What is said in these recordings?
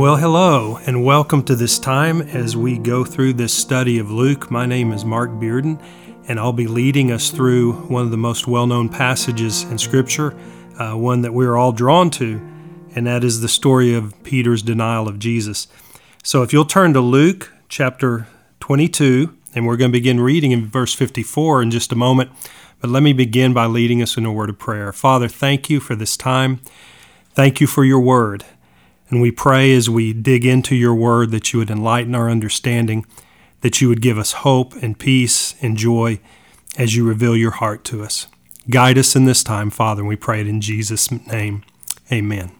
Well, hello, and welcome to this time as we go through this study of Luke. My name is Mark Bearden, and I'll be leading us through one of the most well known passages in Scripture, uh, one that we're all drawn to, and that is the story of Peter's denial of Jesus. So if you'll turn to Luke chapter 22, and we're going to begin reading in verse 54 in just a moment. But let me begin by leading us in a word of prayer. Father, thank you for this time. Thank you for your word. And we pray as we dig into your word that you would enlighten our understanding, that you would give us hope and peace and joy as you reveal your heart to us. Guide us in this time, Father, and we pray it in Jesus' name. Amen.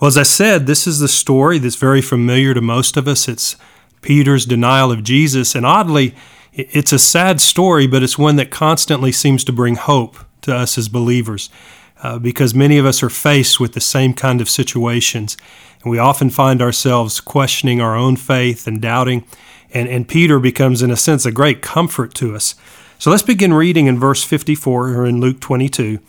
Well, as I said, this is the story that's very familiar to most of us. It's Peter's denial of Jesus, and oddly, it's a sad story, but it's one that constantly seems to bring hope to us as believers uh, because many of us are faced with the same kind of situations. And we often find ourselves questioning our own faith and doubting. And, and Peter becomes, in a sense, a great comfort to us. So let's begin reading in verse 54 or in Luke 22.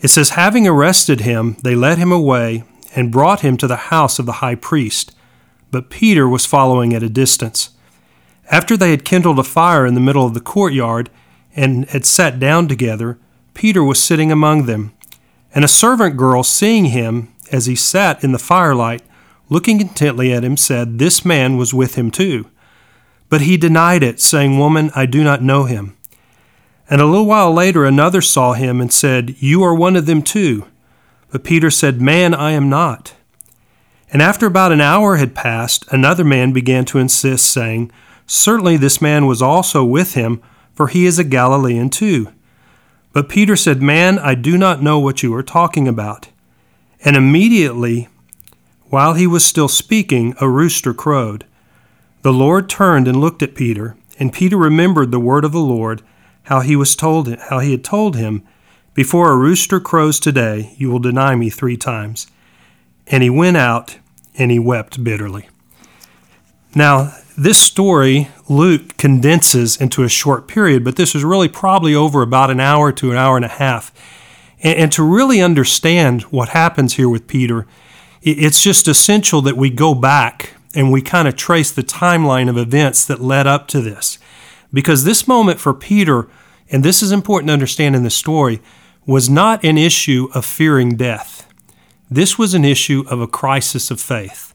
It says, Having arrested him, they led him away and brought him to the house of the high priest. But Peter was following at a distance. After they had kindled a fire in the middle of the courtyard and had sat down together, Peter was sitting among them. And a servant girl, seeing him as he sat in the firelight, looking intently at him, said, This man was with him too. But he denied it, saying, Woman, I do not know him. And a little while later another saw him and said, You are one of them too. But Peter said, Man, I am not. And after about an hour had passed, another man began to insist, saying, Certainly this man was also with him, for he is a Galilean too. But Peter said, Man, I do not know what you are talking about. And immediately, while he was still speaking, a rooster crowed. The Lord turned and looked at Peter, and Peter remembered the word of the Lord, how he was told how he had told him, Before a rooster crows today, you will deny me three times. And he went out and he wept bitterly. Now, this story, Luke condenses into a short period, but this is really probably over about an hour to an hour and a half. And, and to really understand what happens here with Peter, it's just essential that we go back and we kind of trace the timeline of events that led up to this. Because this moment for Peter, and this is important to understand in the story, was not an issue of fearing death. This was an issue of a crisis of faith.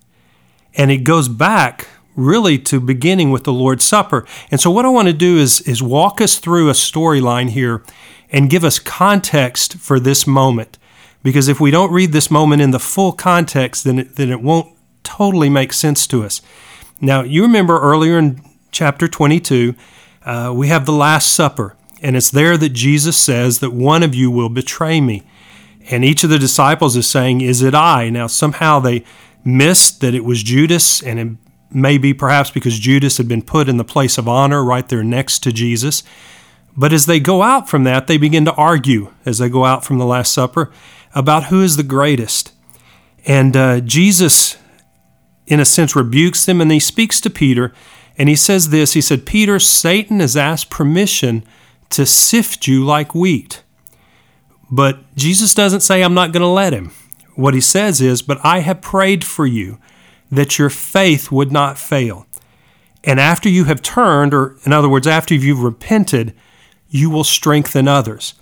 And it goes back really to beginning with the Lord's Supper. And so, what I want to do is, is walk us through a storyline here and give us context for this moment. Because if we don't read this moment in the full context, then it, then it won't totally make sense to us. Now, you remember earlier in chapter 22, uh, we have the Last Supper, and it's there that Jesus says that one of you will betray me. And each of the disciples is saying, Is it I? Now, somehow they missed that it was Judas, and maybe perhaps because Judas had been put in the place of honor right there next to Jesus. But as they go out from that, they begin to argue as they go out from the Last Supper about who is the greatest. And uh, Jesus, in a sense, rebukes them and he speaks to Peter and he says this He said, Peter, Satan has asked permission to sift you like wheat. But Jesus doesn't say, I'm not going to let him. What he says is, But I have prayed for you that your faith would not fail. And after you have turned, or in other words, after you've repented, you will strengthen others.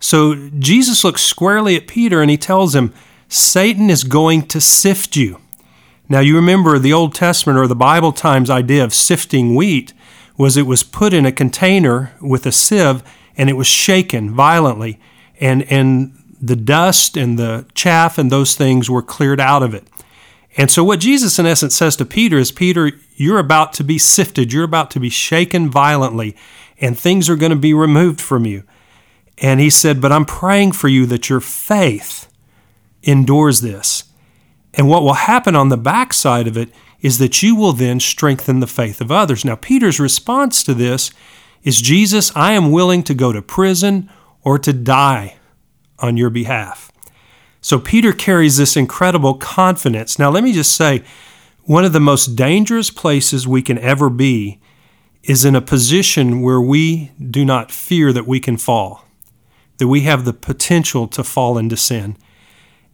So Jesus looks squarely at Peter and he tells him, Satan is going to sift you. Now, you remember the Old Testament or the Bible times idea of sifting wheat was it was put in a container with a sieve and it was shaken violently, and, and the dust and the chaff and those things were cleared out of it. And so, what Jesus in essence says to Peter is Peter, you're about to be sifted, you're about to be shaken violently, and things are going to be removed from you. And he said, But I'm praying for you that your faith endures this. And what will happen on the backside of it is that you will then strengthen the faith of others. Now, Peter's response to this is Jesus, I am willing to go to prison or to die on your behalf. So Peter carries this incredible confidence. Now, let me just say, one of the most dangerous places we can ever be is in a position where we do not fear that we can fall, that we have the potential to fall into sin.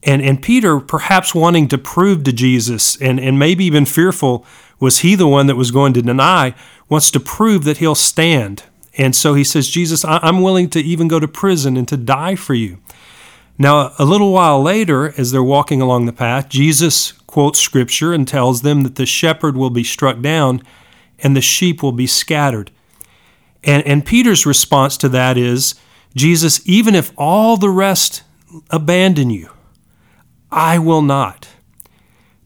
And, and Peter, perhaps wanting to prove to Jesus and, and maybe even fearful, was he the one that was going to deny, wants to prove that he'll stand. And so he says, Jesus, I'm willing to even go to prison and to die for you. Now, a little while later, as they're walking along the path, Jesus quotes scripture and tells them that the shepherd will be struck down and the sheep will be scattered. And, and Peter's response to that is, Jesus, even if all the rest abandon you, I will not.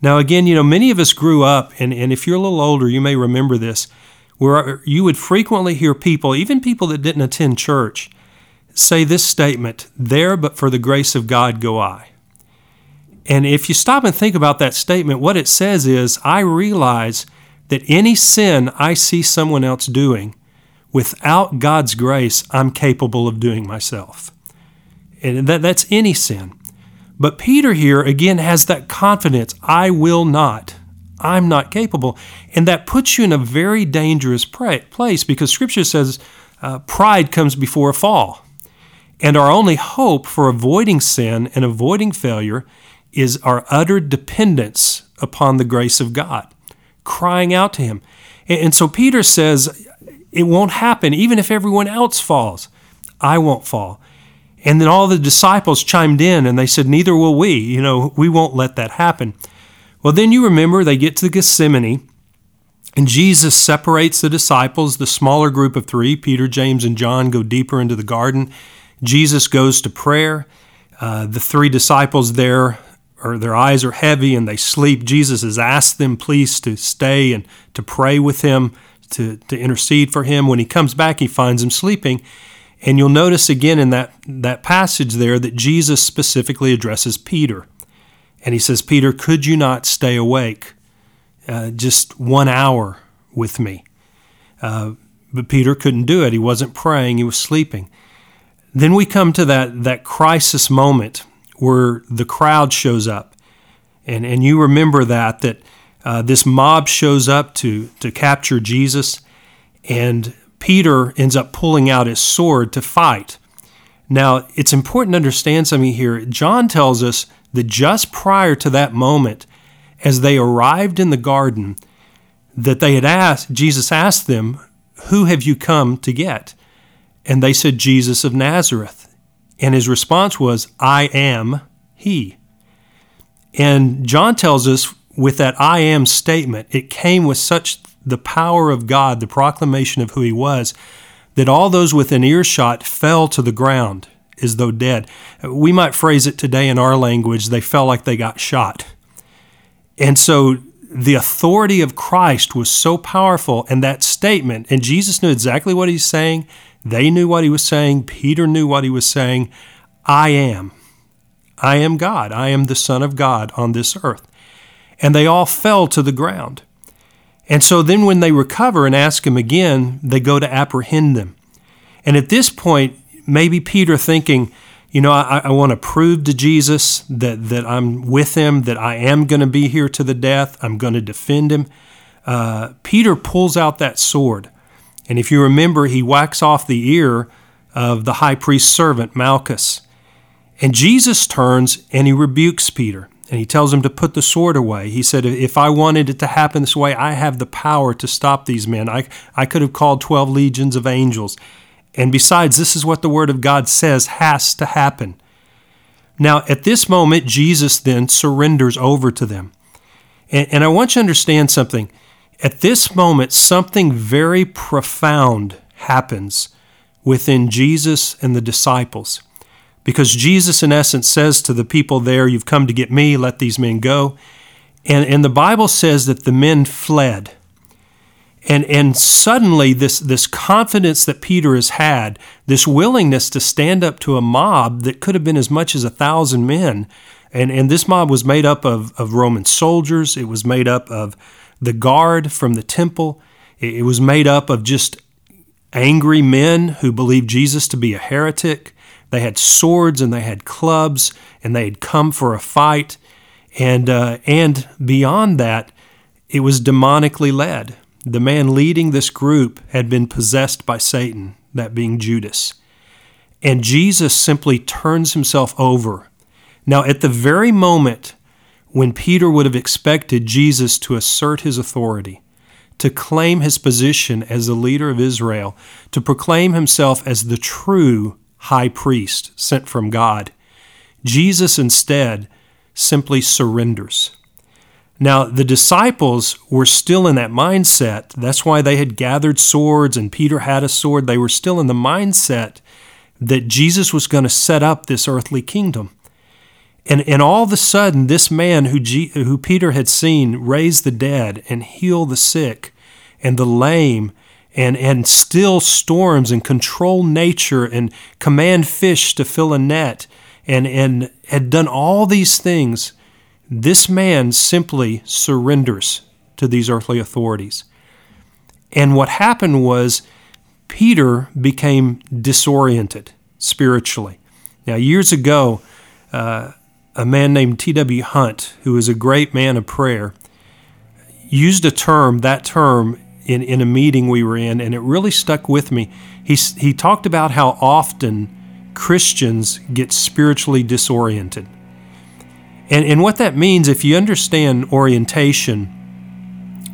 Now, again, you know, many of us grew up, and, and if you're a little older, you may remember this, where you would frequently hear people, even people that didn't attend church, say this statement There, but for the grace of God, go I. And if you stop and think about that statement, what it says is, I realize that any sin I see someone else doing, without God's grace, I'm capable of doing myself. And that, that's any sin. But Peter here again has that confidence I will not. I'm not capable. And that puts you in a very dangerous place because Scripture says uh, pride comes before a fall. And our only hope for avoiding sin and avoiding failure is our utter dependence upon the grace of God, crying out to Him. And so Peter says, It won't happen, even if everyone else falls. I won't fall. And then all the disciples chimed in and they said, Neither will we. You know, we won't let that happen. Well, then you remember they get to Gethsemane and Jesus separates the disciples, the smaller group of three, Peter, James, and John, go deeper into the garden. Jesus goes to prayer. Uh, the three disciples there, or their eyes are heavy and they sleep. Jesus has asked them, please, to stay and to pray with him, to, to intercede for him. When he comes back, he finds them sleeping. And you'll notice again in that, that passage there that Jesus specifically addresses Peter. And he says, Peter, could you not stay awake uh, just one hour with me? Uh, but Peter couldn't do it. He wasn't praying, he was sleeping. Then we come to that, that crisis moment where the crowd shows up. And, and you remember that, that uh, this mob shows up to, to capture Jesus, and Peter ends up pulling out his sword to fight. Now, it's important to understand something here. John tells us that just prior to that moment, as they arrived in the garden, that they had asked, Jesus asked them, Who have you come to get? And they said, Jesus of Nazareth. And his response was, I am he. And John tells us with that I am statement, it came with such the power of God, the proclamation of who he was, that all those within earshot fell to the ground as though dead. We might phrase it today in our language, they felt like they got shot. And so the authority of Christ was so powerful, and that statement, and Jesus knew exactly what he's saying, they knew what he was saying. Peter knew what he was saying. I am. I am God. I am the Son of God on this earth. And they all fell to the ground. And so then when they recover and ask him again, they go to apprehend them. And at this point, maybe Peter thinking, you know, I, I want to prove to Jesus that, that I'm with him, that I am going to be here to the death, I'm going to defend him. Uh, Peter pulls out that sword. And if you remember, he whacks off the ear of the high priest's servant, Malchus. And Jesus turns and he rebukes Peter and he tells him to put the sword away. He said, If I wanted it to happen this way, I have the power to stop these men. I, I could have called 12 legions of angels. And besides, this is what the Word of God says has to happen. Now, at this moment, Jesus then surrenders over to them. And, and I want you to understand something. At this moment, something very profound happens within Jesus and the disciples. Because Jesus, in essence, says to the people there, You've come to get me, let these men go. And, and the Bible says that the men fled. And, and suddenly, this, this confidence that Peter has had, this willingness to stand up to a mob that could have been as much as a thousand men, and, and this mob was made up of, of Roman soldiers, it was made up of the guard from the temple. It was made up of just angry men who believed Jesus to be a heretic. They had swords and they had clubs and they had come for a fight. And, uh, and beyond that, it was demonically led. The man leading this group had been possessed by Satan, that being Judas. And Jesus simply turns himself over Now, at the very moment when Peter would have expected Jesus to assert his authority, to claim his position as the leader of Israel, to proclaim himself as the true high priest sent from God, Jesus instead simply surrenders. Now, the disciples were still in that mindset. That's why they had gathered swords and Peter had a sword. They were still in the mindset that Jesus was going to set up this earthly kingdom. And, and all of a sudden, this man who, G, who Peter had seen raise the dead and heal the sick and the lame and, and still storms and control nature and command fish to fill a net and, and had done all these things, this man simply surrenders to these earthly authorities. And what happened was Peter became disoriented spiritually. Now, years ago, uh, a man named T.W. Hunt, who is a great man of prayer, used a term, that term, in, in a meeting we were in, and it really stuck with me. He, he talked about how often Christians get spiritually disoriented. And, and what that means, if you understand orientation,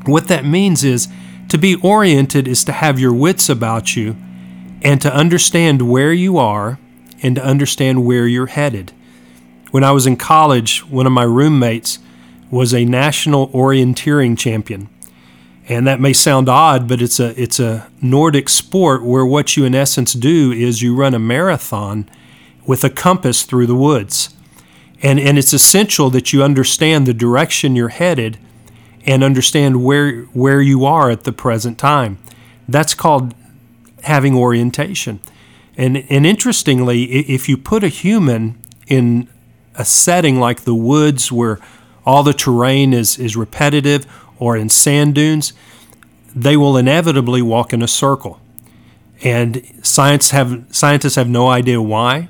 what that means is to be oriented is to have your wits about you and to understand where you are and to understand where you're headed. When I was in college, one of my roommates was a national orienteering champion. And that may sound odd, but it's a it's a Nordic sport where what you in essence do is you run a marathon with a compass through the woods. And and it's essential that you understand the direction you're headed and understand where where you are at the present time. That's called having orientation. And and interestingly, if you put a human in a setting like the woods where all the terrain is, is repetitive or in sand dunes, they will inevitably walk in a circle. And science have, scientists have no idea why,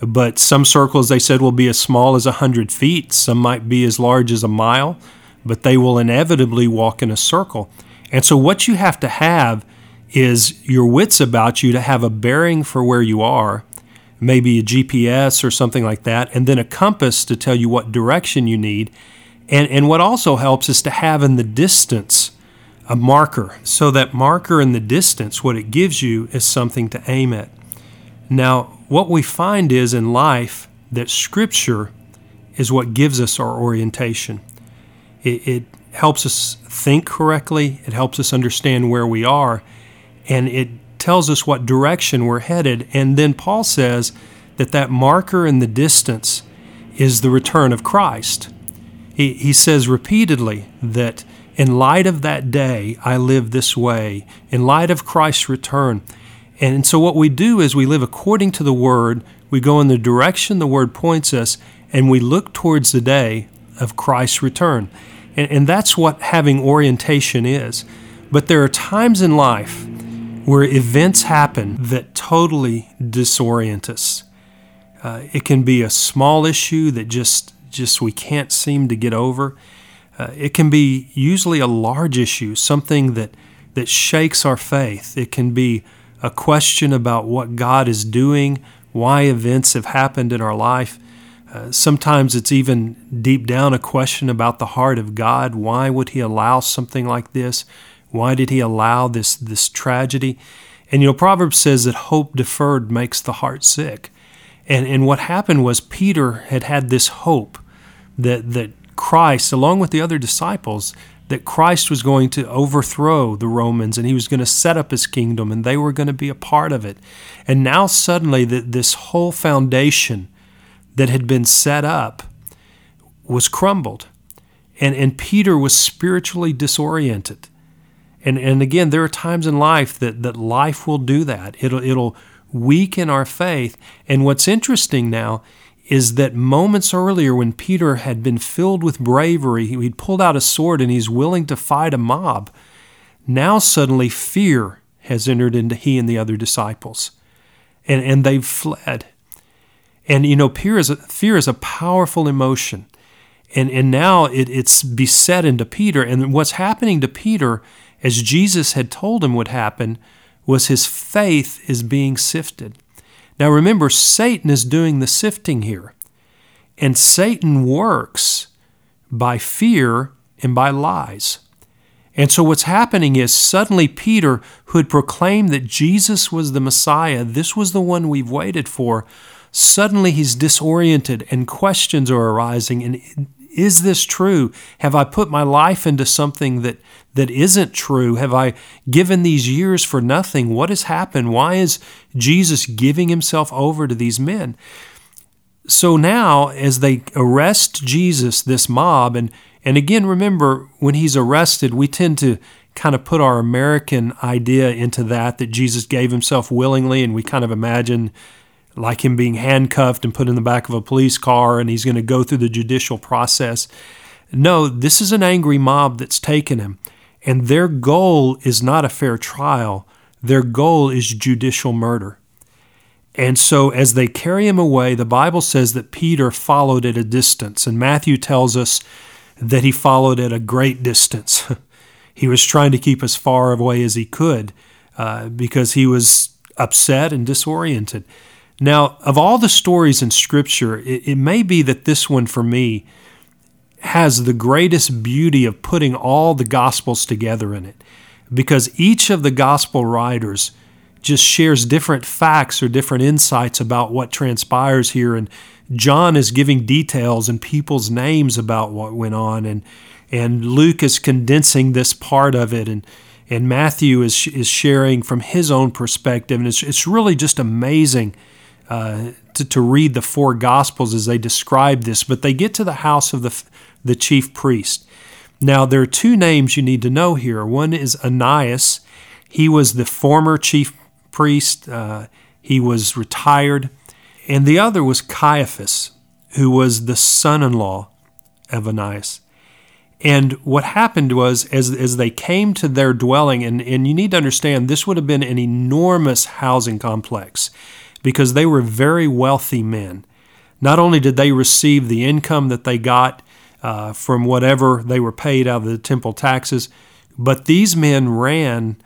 but some circles, they said, will be as small as 100 feet, some might be as large as a mile, but they will inevitably walk in a circle. And so, what you have to have is your wits about you to have a bearing for where you are maybe a GPS or something like that, and then a compass to tell you what direction you need. And, and what also helps is to have in the distance a marker. So that marker in the distance, what it gives you is something to aim at. Now, what we find is in life that Scripture is what gives us our orientation. It, it helps us think correctly, it helps us understand where we are, and it tells us what direction we're headed. And then Paul says that that marker in the distance is the return of Christ. He, he says repeatedly that in light of that day, I live this way, in light of Christ's return. And so, what we do is we live according to the Word, we go in the direction the Word points us, and we look towards the day of Christ's return. And, and that's what having orientation is. But there are times in life where events happen that totally disorient us. Uh, it can be a small issue that just just we can't seem to get over. Uh, it can be usually a large issue, something that that shakes our faith. It can be a question about what God is doing, why events have happened in our life. Uh, sometimes it's even deep down a question about the heart of God. Why would He allow something like this? Why did he allow this, this tragedy? And you know, Proverbs says that hope deferred makes the heart sick. And, and what happened was Peter had had this hope that, that Christ, along with the other disciples, that Christ was going to overthrow the Romans and he was going to set up his kingdom and they were going to be a part of it. And now suddenly that this whole foundation that had been set up was crumbled. And, and Peter was spiritually disoriented. And, and again, there are times in life that, that life will do that. It'll, it'll weaken our faith. And what's interesting now is that moments earlier, when Peter had been filled with bravery, he'd pulled out a sword and he's willing to fight a mob. Now, suddenly, fear has entered into he and the other disciples, and, and they've fled. And you know, fear is a, fear is a powerful emotion. And, and now it, it's beset into Peter. And what's happening to Peter as Jesus had told him would happen, was his faith is being sifted. Now remember, Satan is doing the sifting here. And Satan works by fear and by lies. And so what's happening is suddenly Peter, who had proclaimed that Jesus was the Messiah, this was the one we've waited for, suddenly he's disoriented and questions are arising. And is this true? Have I put my life into something that, that isn't true? Have I given these years for nothing? What has happened? Why is Jesus giving himself over to these men? So now, as they arrest Jesus, this mob, and and again, remember, when he's arrested, we tend to kind of put our American idea into that, that Jesus gave himself willingly, and we kind of imagine like him being handcuffed and put in the back of a police car and he's going to go through the judicial process. No, this is an angry mob that's taken him, and their goal is not a fair trial, their goal is judicial murder. And so, as they carry him away, the Bible says that Peter followed at a distance, and Matthew tells us that he followed at a great distance. he was trying to keep as far away as he could uh, because he was upset and disoriented. Now, of all the stories in Scripture, it, it may be that this one for me has the greatest beauty of putting all the Gospels together in it because each of the Gospel writers just shares different facts or different insights about what transpires here and John is giving details and people's names about what went on, and and Luke is condensing this part of it, and and Matthew is is sharing from his own perspective, and it's it's really just amazing uh, to to read the four Gospels as they describe this. But they get to the house of the the chief priest. Now there are two names you need to know here. One is Ananias. He was the former chief priest. Uh, he was retired and the other was Caiaphas, who was the son in law of Ananias. And what happened was, as, as they came to their dwelling, and, and you need to understand, this would have been an enormous housing complex because they were very wealthy men. Not only did they receive the income that they got uh, from whatever they were paid out of the temple taxes, but these men ran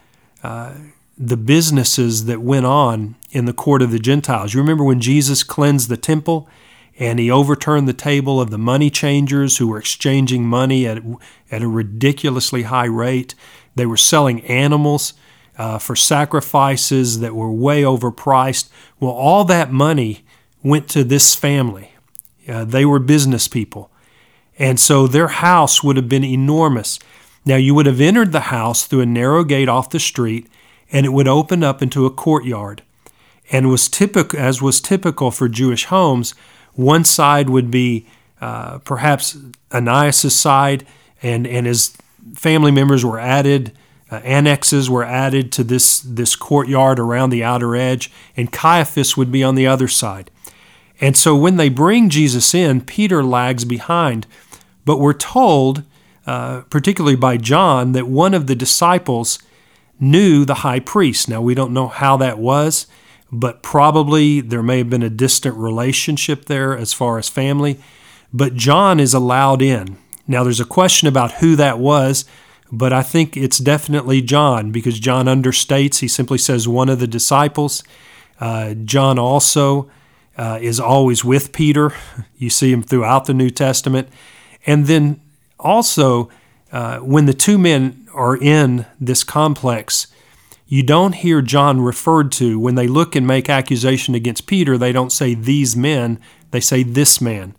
uh, the businesses that went on in the court of the Gentiles. You remember when Jesus cleansed the temple and he overturned the table of the money changers who were exchanging money at, at a ridiculously high rate? They were selling animals uh, for sacrifices that were way overpriced. Well, all that money went to this family. Uh, they were business people. And so their house would have been enormous. Now, you would have entered the house through a narrow gate off the street and it would open up into a courtyard. And was typical, as was typical for Jewish homes, one side would be uh, perhaps Ananias' side, and, and his family members were added. Uh, annexes were added to this, this courtyard around the outer edge, and Caiaphas would be on the other side. And so when they bring Jesus in, Peter lags behind. But we're told, uh, particularly by John, that one of the disciples knew the high priest. Now, we don't know how that was, but probably there may have been a distant relationship there as far as family. But John is allowed in. Now, there's a question about who that was, but I think it's definitely John because John understates. He simply says one of the disciples. Uh, John also uh, is always with Peter. You see him throughout the New Testament. And then also, uh, when the two men are in this complex, you don't hear John referred to when they look and make accusation against Peter. They don't say these men, they say this man.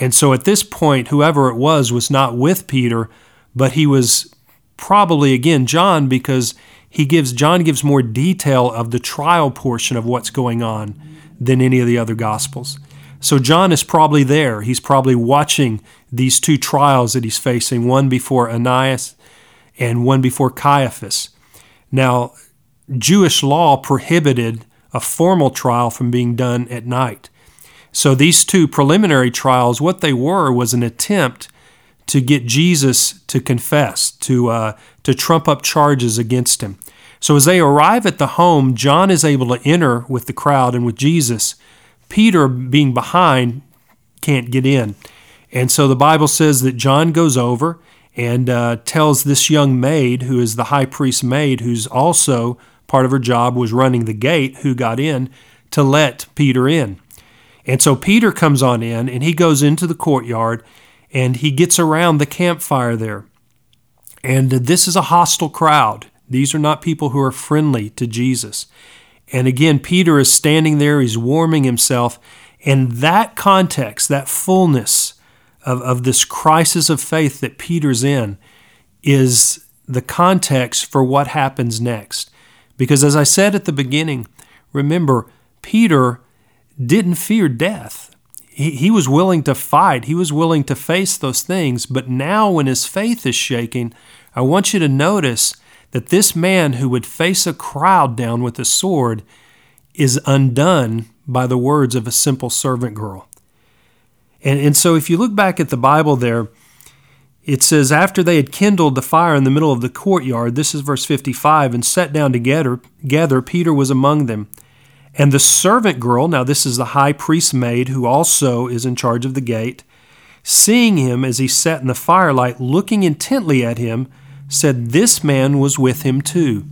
And so at this point, whoever it was was not with Peter, but he was probably again John because he gives John gives more detail of the trial portion of what's going on than any of the other gospels. So John is probably there. He's probably watching these two trials that he's facing, one before Ananias and one before Caiaphas. Now, Jewish law prohibited a formal trial from being done at night. So these two preliminary trials, what they were was an attempt to get Jesus to confess, to uh, to trump up charges against him. So as they arrive at the home, John is able to enter with the crowd and with Jesus Peter, being behind, can't get in. And so the Bible says that John goes over and uh, tells this young maid, who is the high priest's maid, who's also part of her job was running the gate, who got in, to let Peter in. And so Peter comes on in and he goes into the courtyard and he gets around the campfire there. And this is a hostile crowd. These are not people who are friendly to Jesus. And again, Peter is standing there, he's warming himself. And that context, that fullness of, of this crisis of faith that Peter's in, is the context for what happens next. Because as I said at the beginning, remember, Peter didn't fear death. He, he was willing to fight, he was willing to face those things. But now, when his faith is shaking, I want you to notice that this man who would face a crowd down with a sword is undone by the words of a simple servant girl. And, and so, if you look back at the Bible there, it says, After they had kindled the fire in the middle of the courtyard, this is verse 55, and sat down together, together Peter was among them. And the servant girl, now this is the high priest's maid who also is in charge of the gate, seeing him as he sat in the firelight, looking intently at him, said, This man was with him too.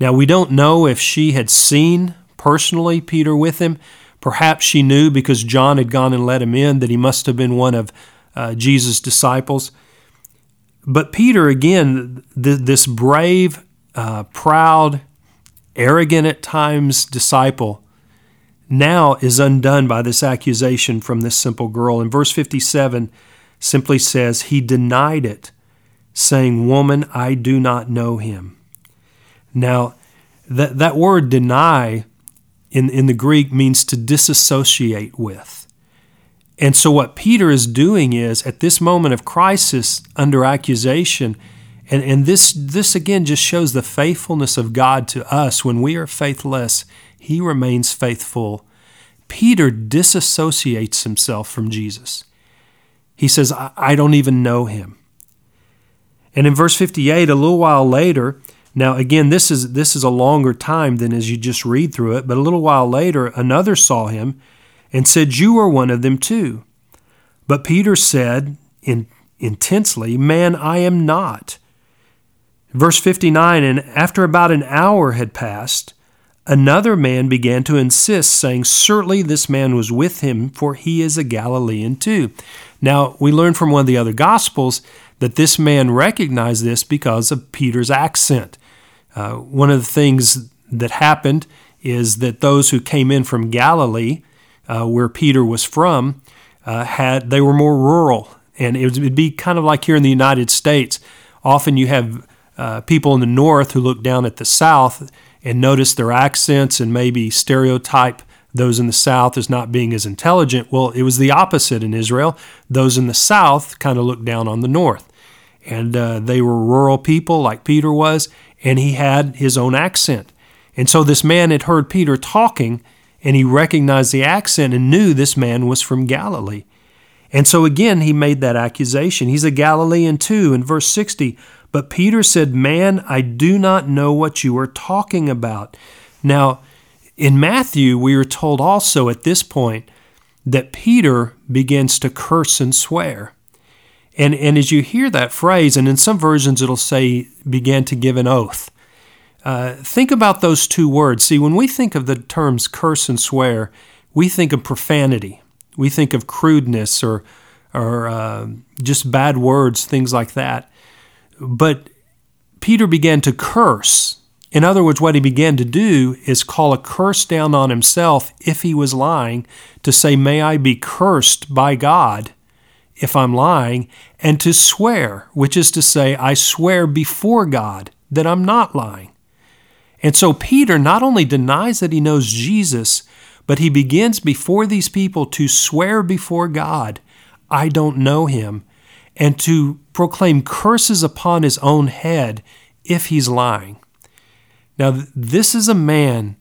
Now we don't know if she had seen personally Peter with him. Perhaps she knew because John had gone and let him in that he must have been one of uh, Jesus' disciples. But Peter, again, th- this brave, uh, proud, arrogant at times disciple, now is undone by this accusation from this simple girl. In verse 57, simply says, He denied it, saying, Woman, I do not know him. Now, that, that word deny in, in the Greek means to disassociate with. And so, what Peter is doing is, at this moment of crisis under accusation, and, and this, this again just shows the faithfulness of God to us. When we are faithless, He remains faithful. Peter disassociates himself from Jesus. He says, I, I don't even know him. And in verse 58, a little while later, now again, this is this is a longer time than as you just read through it, but a little while later, another saw him and said, You are one of them too. But Peter said in, intensely, Man, I am not. Verse 59 And after about an hour had passed, another man began to insist, saying, Certainly this man was with him, for he is a Galilean too. Now, we learn from one of the other Gospels that this man recognized this because of Peter's accent. Uh, one of the things that happened is that those who came in from Galilee, uh, where Peter was from, uh, had they were more rural, and it would be kind of like here in the United States. Often you have uh, people in the north who look down at the south and notice their accents and maybe stereotype those in the south as not being as intelligent. Well, it was the opposite in Israel. Those in the south kind of looked down on the north. And uh, they were rural people like Peter was, and he had his own accent. And so this man had heard Peter talking, and he recognized the accent and knew this man was from Galilee. And so again, he made that accusation. He's a Galilean too. In verse 60, but Peter said, Man, I do not know what you are talking about. Now, in Matthew, we are told also at this point that Peter begins to curse and swear. And, and as you hear that phrase, and in some versions it'll say, began to give an oath. Uh, think about those two words. See, when we think of the terms curse and swear, we think of profanity. We think of crudeness or, or uh, just bad words, things like that. But Peter began to curse. In other words, what he began to do is call a curse down on himself if he was lying, to say, May I be cursed by God if I'm lying, and to swear, which is to say, I swear before God that I'm not lying. And so Peter not only denies that he knows Jesus, but he begins before these people to swear before God, I don't know him, and to proclaim curses upon his own head if he's lying. Now, this is a man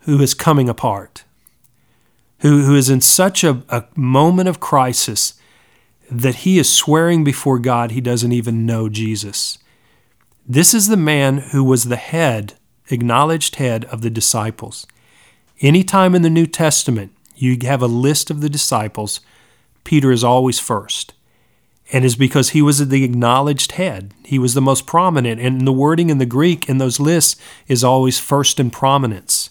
who is coming apart, who, who is in such a, a moment of crisis that he is swearing before God he doesn't even know Jesus. This is the man who was the head, acknowledged head of the disciples. Anytime in the New Testament you have a list of the disciples, Peter is always first and is because he was the acknowledged head. He was the most prominent, and the wording in the Greek in those lists is always first in prominence.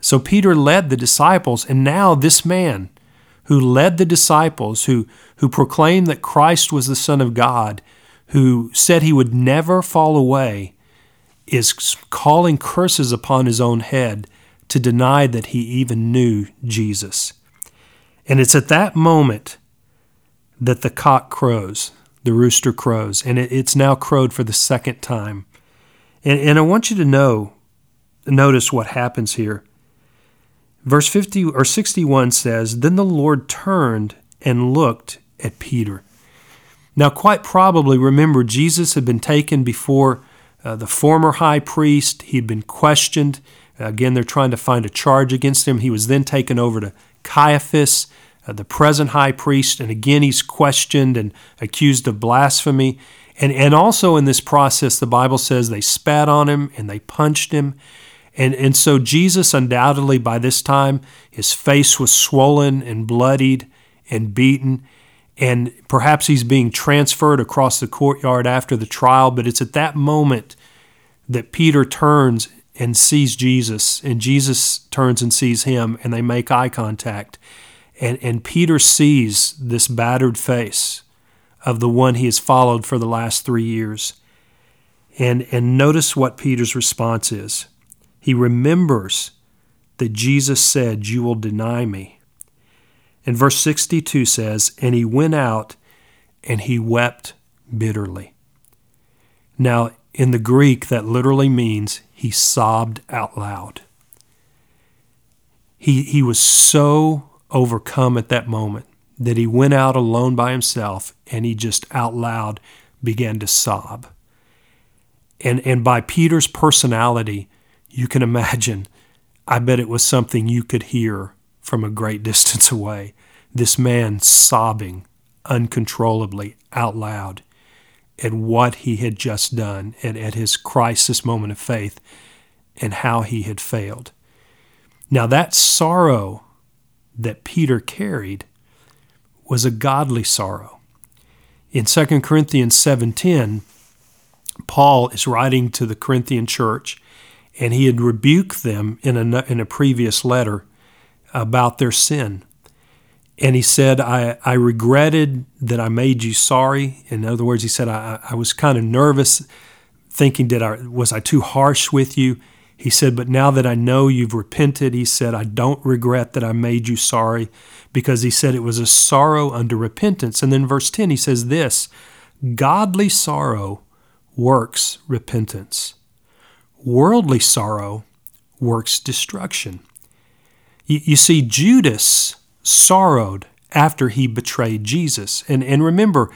So Peter led the disciples, and now this man, who led the disciples, who, who proclaimed that Christ was the Son of God, who said he would never fall away, is calling curses upon his own head to deny that he even knew Jesus. And it's at that moment that the cock crows, the rooster crows, and it, it's now crowed for the second time. And, and I want you to know, notice what happens here. Verse 50 or 61 says, Then the Lord turned and looked at Peter. Now, quite probably, remember, Jesus had been taken before uh, the former high priest. He'd been questioned. Again, they're trying to find a charge against him. He was then taken over to Caiaphas, uh, the present high priest, and again, he's questioned and accused of blasphemy. And, and also in this process, the Bible says they spat on him and they punched him. And, and so Jesus, undoubtedly, by this time, his face was swollen and bloodied and beaten. And perhaps he's being transferred across the courtyard after the trial. But it's at that moment that Peter turns and sees Jesus, and Jesus turns and sees him, and they make eye contact. And, and Peter sees this battered face of the one he has followed for the last three years. And, and notice what Peter's response is. He remembers that Jesus said, You will deny me. And verse 62 says, And he went out and he wept bitterly. Now, in the Greek, that literally means he sobbed out loud. He, he was so overcome at that moment that he went out alone by himself and he just out loud began to sob. And, and by Peter's personality, you can imagine, I bet it was something you could hear from a great distance away. This man sobbing uncontrollably out loud at what he had just done and at his crisis moment of faith and how he had failed. Now, that sorrow that Peter carried was a godly sorrow. In 2 Corinthians 7:10, Paul is writing to the Corinthian church and he had rebuked them in a, in a previous letter about their sin. And he said, I, I regretted that I made you sorry. In other words, he said, I, I was kind of nervous, thinking, did I, was I too harsh with you? He said, But now that I know you've repented, he said, I don't regret that I made you sorry because he said it was a sorrow under repentance. And then verse 10, he says this Godly sorrow works repentance. Worldly sorrow works destruction. You, you see, Judas sorrowed after he betrayed Jesus. And, and remember,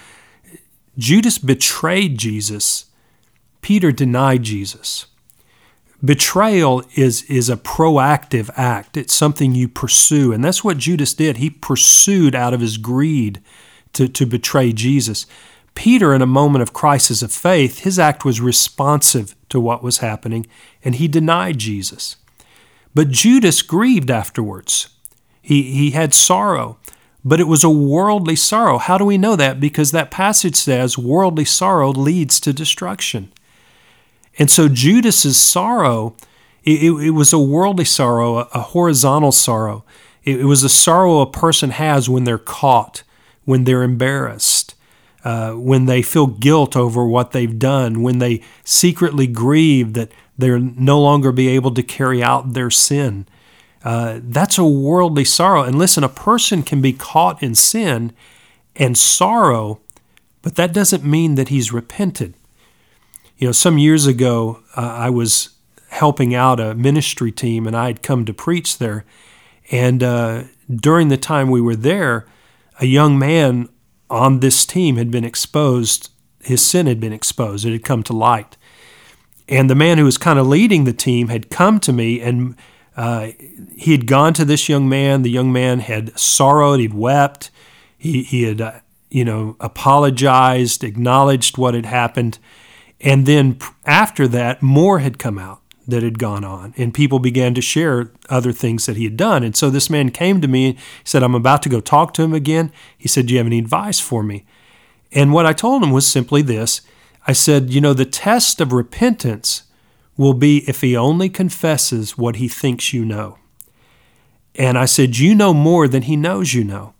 Judas betrayed Jesus, Peter denied Jesus. Betrayal is, is a proactive act. It's something you pursue. And that's what Judas did. He pursued out of his greed to, to betray Jesus. Peter, in a moment of crisis of faith, his act was responsive to what was happening, and he denied Jesus. But Judas grieved afterwards. He, he had sorrow, but it was a worldly sorrow. How do we know that? Because that passage says worldly sorrow leads to destruction. And so Judas's sorrow, it, it, it was a worldly sorrow, a, a horizontal sorrow. It, it was a sorrow a person has when they're caught, when they're embarrassed, uh, when they feel guilt over what they've done, when they secretly grieve that they'll no longer be able to carry out their sin. Uh, that's a worldly sorrow. And listen, a person can be caught in sin and sorrow, but that doesn't mean that he's repented. You know, some years ago, uh, I was helping out a ministry team and I had come to preach there. And uh, during the time we were there, a young man on this team had been exposed, his sin had been exposed, it had come to light. And the man who was kind of leading the team had come to me and uh, he had gone to this young man. The young man had sorrowed, he'd wept, he, he had, uh, you know, apologized, acknowledged what had happened. And then after that, more had come out that had gone on, and people began to share other things that he had done. And so this man came to me and said, I'm about to go talk to him again. He said, Do you have any advice for me? And what I told him was simply this I said, You know, the test of repentance will be if he only confesses what he thinks you know. And I said, You know more than he knows you know.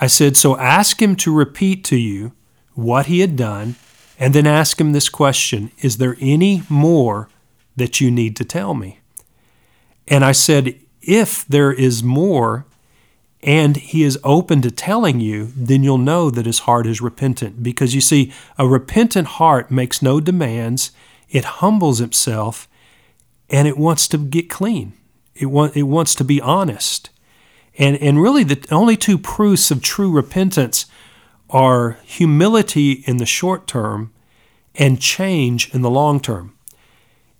I said, So ask him to repeat to you what he had done, and then ask him this question Is there any more that you need to tell me? And I said, If there is more, and he is open to telling you, then you'll know that his heart is repentant. Because you see, a repentant heart makes no demands, it humbles itself, and it wants to get clean. It, it wants to be honest. And, and really, the only two proofs of true repentance are humility in the short term and change in the long term.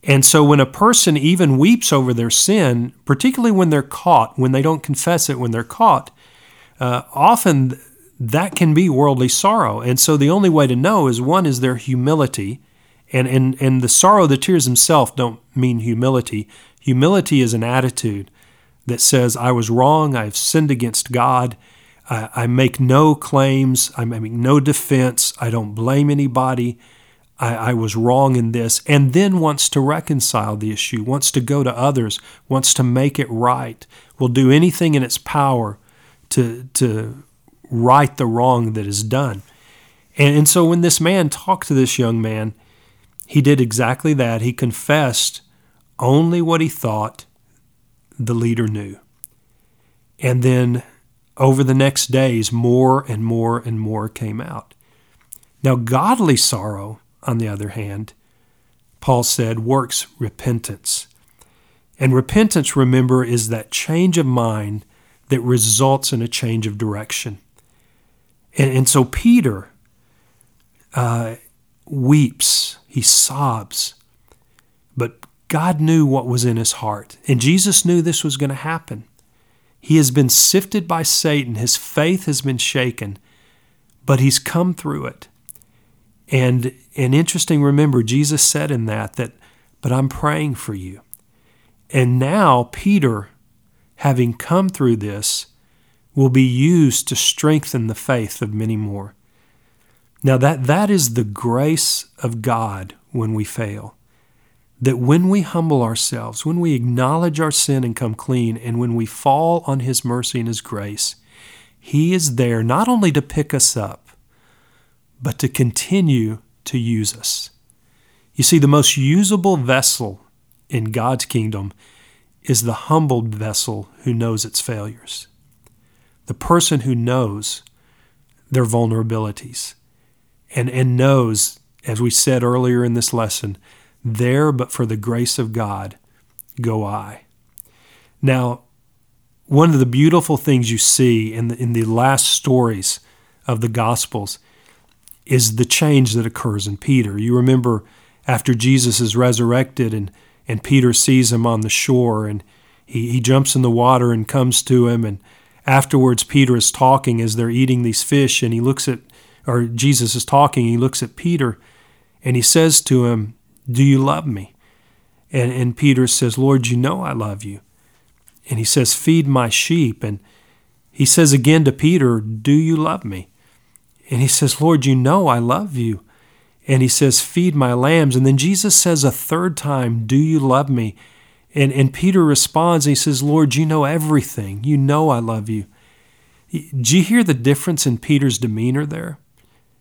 And so when a person even weeps over their sin, particularly when they're caught, when they don't confess it when they're caught, uh, often that can be worldly sorrow. And so the only way to know is one is their humility. And, and, and the sorrow, the tears themselves don't mean humility. Humility is an attitude that says, I was wrong, I've sinned against God, I, I make no claims, I make no defense, I don't blame anybody. I, I, was wrong in this, and then wants to reconcile the issue, wants to go to others, wants to make it right, will do anything in its power to, to right the wrong that is done. And, and so when this man talked to this young man, he did exactly that. He confessed only what he thought the leader knew. And then over the next days, more and more and more came out. Now, godly sorrow on the other hand, Paul said, works repentance. And repentance, remember, is that change of mind that results in a change of direction. And, and so Peter uh, weeps, he sobs, but God knew what was in his heart, and Jesus knew this was going to happen. He has been sifted by Satan, his faith has been shaken, but he's come through it. And and interesting remember Jesus said in that that but I'm praying for you. And now Peter having come through this will be used to strengthen the faith of many more. Now that that is the grace of God when we fail. That when we humble ourselves, when we acknowledge our sin and come clean, and when we fall on His mercy and His grace, He is there not only to pick us up, but to continue to use us. You see, the most usable vessel in God's kingdom is the humbled vessel who knows its failures, the person who knows their vulnerabilities and, and knows, as we said earlier in this lesson, there but for the grace of God go I. Now, one of the beautiful things you see in the, in the last stories of the Gospels is the change that occurs in Peter. You remember after Jesus is resurrected and, and Peter sees him on the shore and he, he jumps in the water and comes to him and afterwards Peter is talking as they're eating these fish and he looks at or Jesus is talking, he looks at Peter and he says to him, Do you love me? And, and Peter says, Lord, you know I love you. And he says, Feed my sheep. And he says again to Peter, Do you love me? And he says, Lord, you know I love you. And he says, Feed my lambs. And then Jesus says a third time, Do you love me? And, and Peter responds and he says, Lord, you know everything. You know I love you. Do you hear the difference in Peter's demeanor there?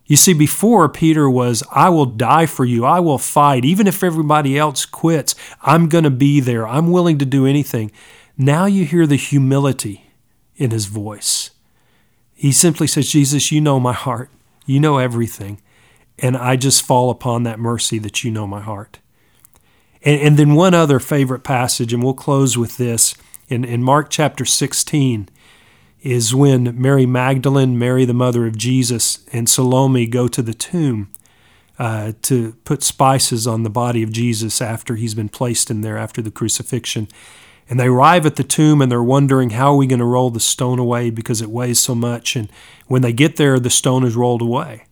You see, before Peter was, I will die for you. I will fight. Even if everybody else quits, I'm going to be there. I'm willing to do anything. Now you hear the humility in his voice. He simply says, Jesus, you know my heart. You know everything. And I just fall upon that mercy that you know my heart. And, and then one other favorite passage, and we'll close with this. In, in Mark chapter 16 is when Mary Magdalene, Mary the mother of Jesus, and Salome go to the tomb uh, to put spices on the body of Jesus after he's been placed in there after the crucifixion. And they arrive at the tomb and they're wondering how are we going to roll the stone away because it weighs so much. And when they get there, the stone is rolled away.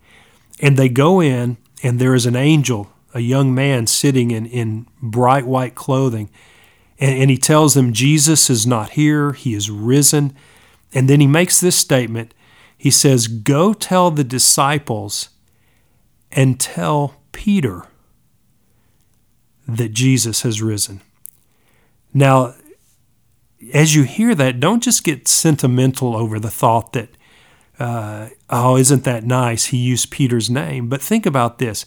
And they go in, and there is an angel, a young man sitting in, in bright white clothing. And, and he tells them, Jesus is not here, he is risen. And then he makes this statement He says, Go tell the disciples and tell Peter that Jesus has risen. Now, as you hear that, don't just get sentimental over the thought that uh, oh, isn't that nice? He used Peter's name. But think about this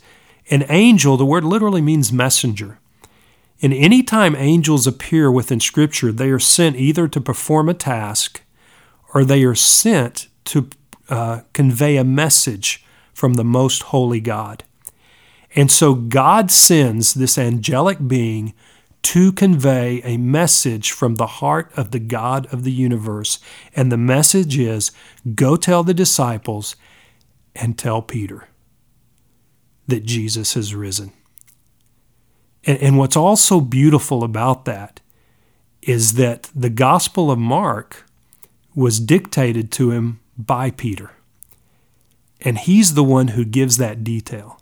an angel, the word literally means messenger. And any time angels appear within Scripture, they are sent either to perform a task or they are sent to uh, convey a message from the most holy God. And so God sends this angelic being to convey a message from the heart of the God of the universe. And the message is go tell the disciples and tell Peter that Jesus has risen. And, and what's also beautiful about that is that the Gospel of Mark was dictated to him by Peter. And he's the one who gives that detail.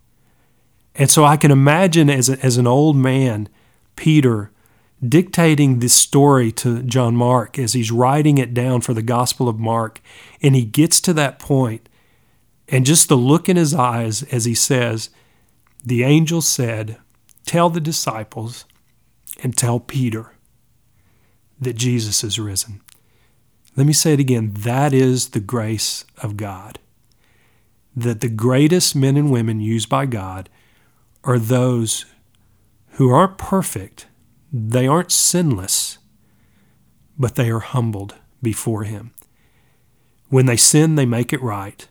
And so I can imagine as, a, as an old man, Peter dictating this story to John Mark as he's writing it down for the Gospel of Mark. And he gets to that point, and just the look in his eyes as he says, The angel said, Tell the disciples and tell Peter that Jesus is risen. Let me say it again that is the grace of God. That the greatest men and women used by God are those who aren't perfect, they aren't sinless, but they are humbled before Him. When they sin, they make it right.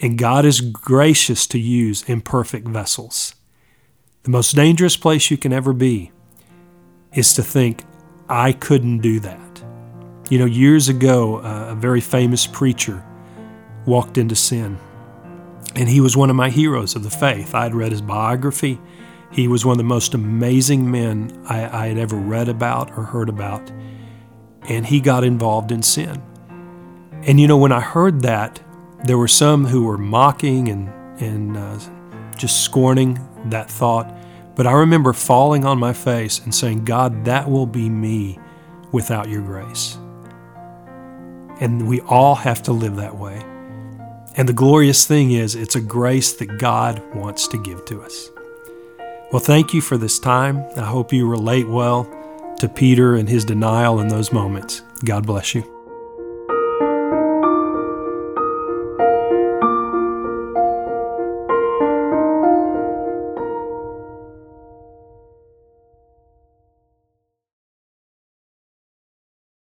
And God is gracious to use imperfect vessels. The most dangerous place you can ever be is to think, I couldn't do that. You know, years ago, uh, a very famous preacher walked into sin, and he was one of my heroes of the faith. I had read his biography. He was one of the most amazing men I, I had ever read about or heard about, and he got involved in sin. And you know, when I heard that, there were some who were mocking and, and uh, just scorning that thought. But I remember falling on my face and saying, God, that will be me without your grace. And we all have to live that way. And the glorious thing is, it's a grace that God wants to give to us. Well, thank you for this time. I hope you relate well to Peter and his denial in those moments. God bless you.